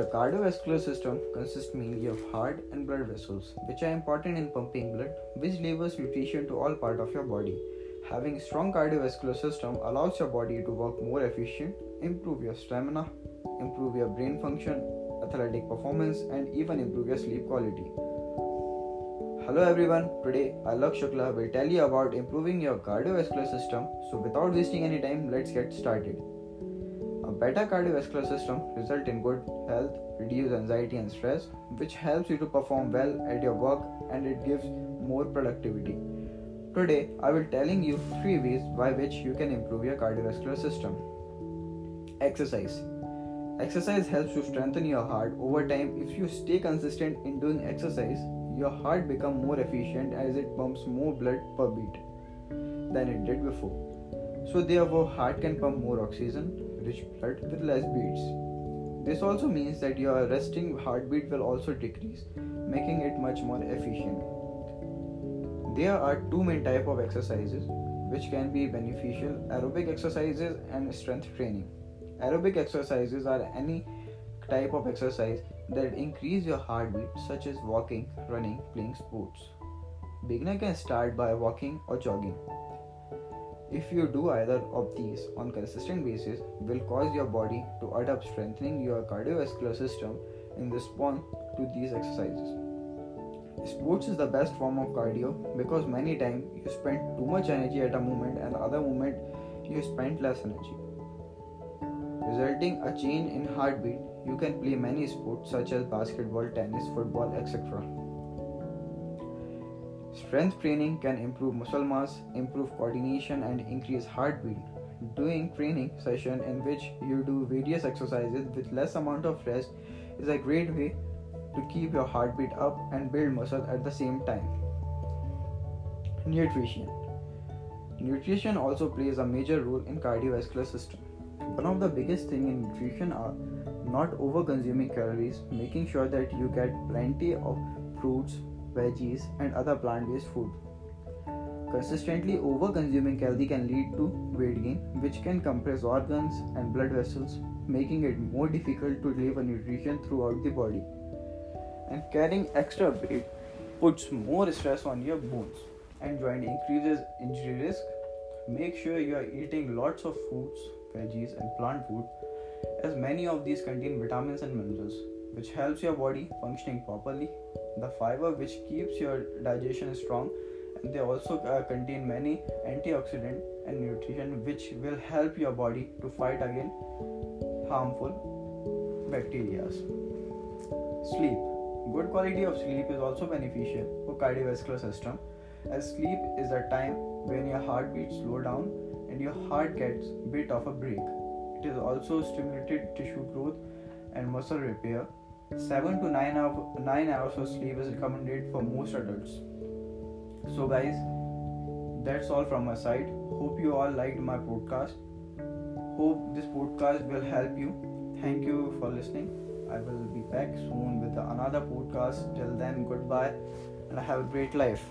Your cardiovascular system consists mainly of heart and blood vessels, which are important in pumping blood, which delivers nutrition to all parts of your body. Having a strong cardiovascular system allows your body to work more efficient, improve your stamina, improve your brain function, athletic performance, and even improve your sleep quality. Hello everyone, today Alok Shukla will tell you about improving your cardiovascular system. So without wasting any time, let's get started. Better cardiovascular system result in good health, reduce anxiety and stress, which helps you to perform well at your work and it gives more productivity. Today, I will telling you three ways by which you can improve your cardiovascular system. Exercise. Exercise helps to strengthen your heart over time. If you stay consistent in doing exercise, your heart become more efficient as it pumps more blood per beat than it did before. So therefore, heart can pump more oxygen, rich blood with less beats. This also means that your resting heartbeat will also decrease, making it much more efficient. There are two main type of exercises which can be beneficial aerobic exercises and strength training. Aerobic exercises are any type of exercise that increase your heartbeat such as walking, running, playing sports. Beginner can start by walking or jogging. If you do either of these on consistent basis will cause your body to adapt strengthening your cardiovascular system in response to these exercises. Sports is the best form of cardio because many times you spend too much energy at a moment and other moment you spend less energy. Resulting a change in heartbeat, you can play many sports such as basketball, tennis, football, etc. Strength training can improve muscle mass, improve coordination and increase heartbeat. Doing training session in which you do various exercises with less amount of rest is a great way to keep your heartbeat up and build muscle at the same time. Nutrition Nutrition also plays a major role in cardiovascular system. One of the biggest thing in nutrition are not over consuming calories, making sure that you get plenty of fruits, veggies and other plant-based food. Consistently over consuming calories can lead to weight gain, which can compress organs and blood vessels, making it more difficult to deliver nutrition throughout the body. And carrying extra weight puts more stress on your bones and joint increases injury risk. Make sure you are eating lots of fruits veggies and plant food as many of these contain vitamins and minerals which helps your body functioning properly the fiber which keeps your digestion strong and they also uh, contain many antioxidant and nutrition which will help your body to fight against harmful bacteria sleep Good quality of sleep is also beneficial for cardiovascular system as sleep is a time when your heartbeat slow down and your heart gets bit of a break. It is also stimulated tissue growth and muscle repair. 7 to 9 hours, 9 hours of sleep is recommended for most adults. So guys, that's all from my side. Hope you all liked my podcast. Hope this podcast will help you. Thank you for listening. I will be back soon with another podcast. Till then, goodbye and have a great life.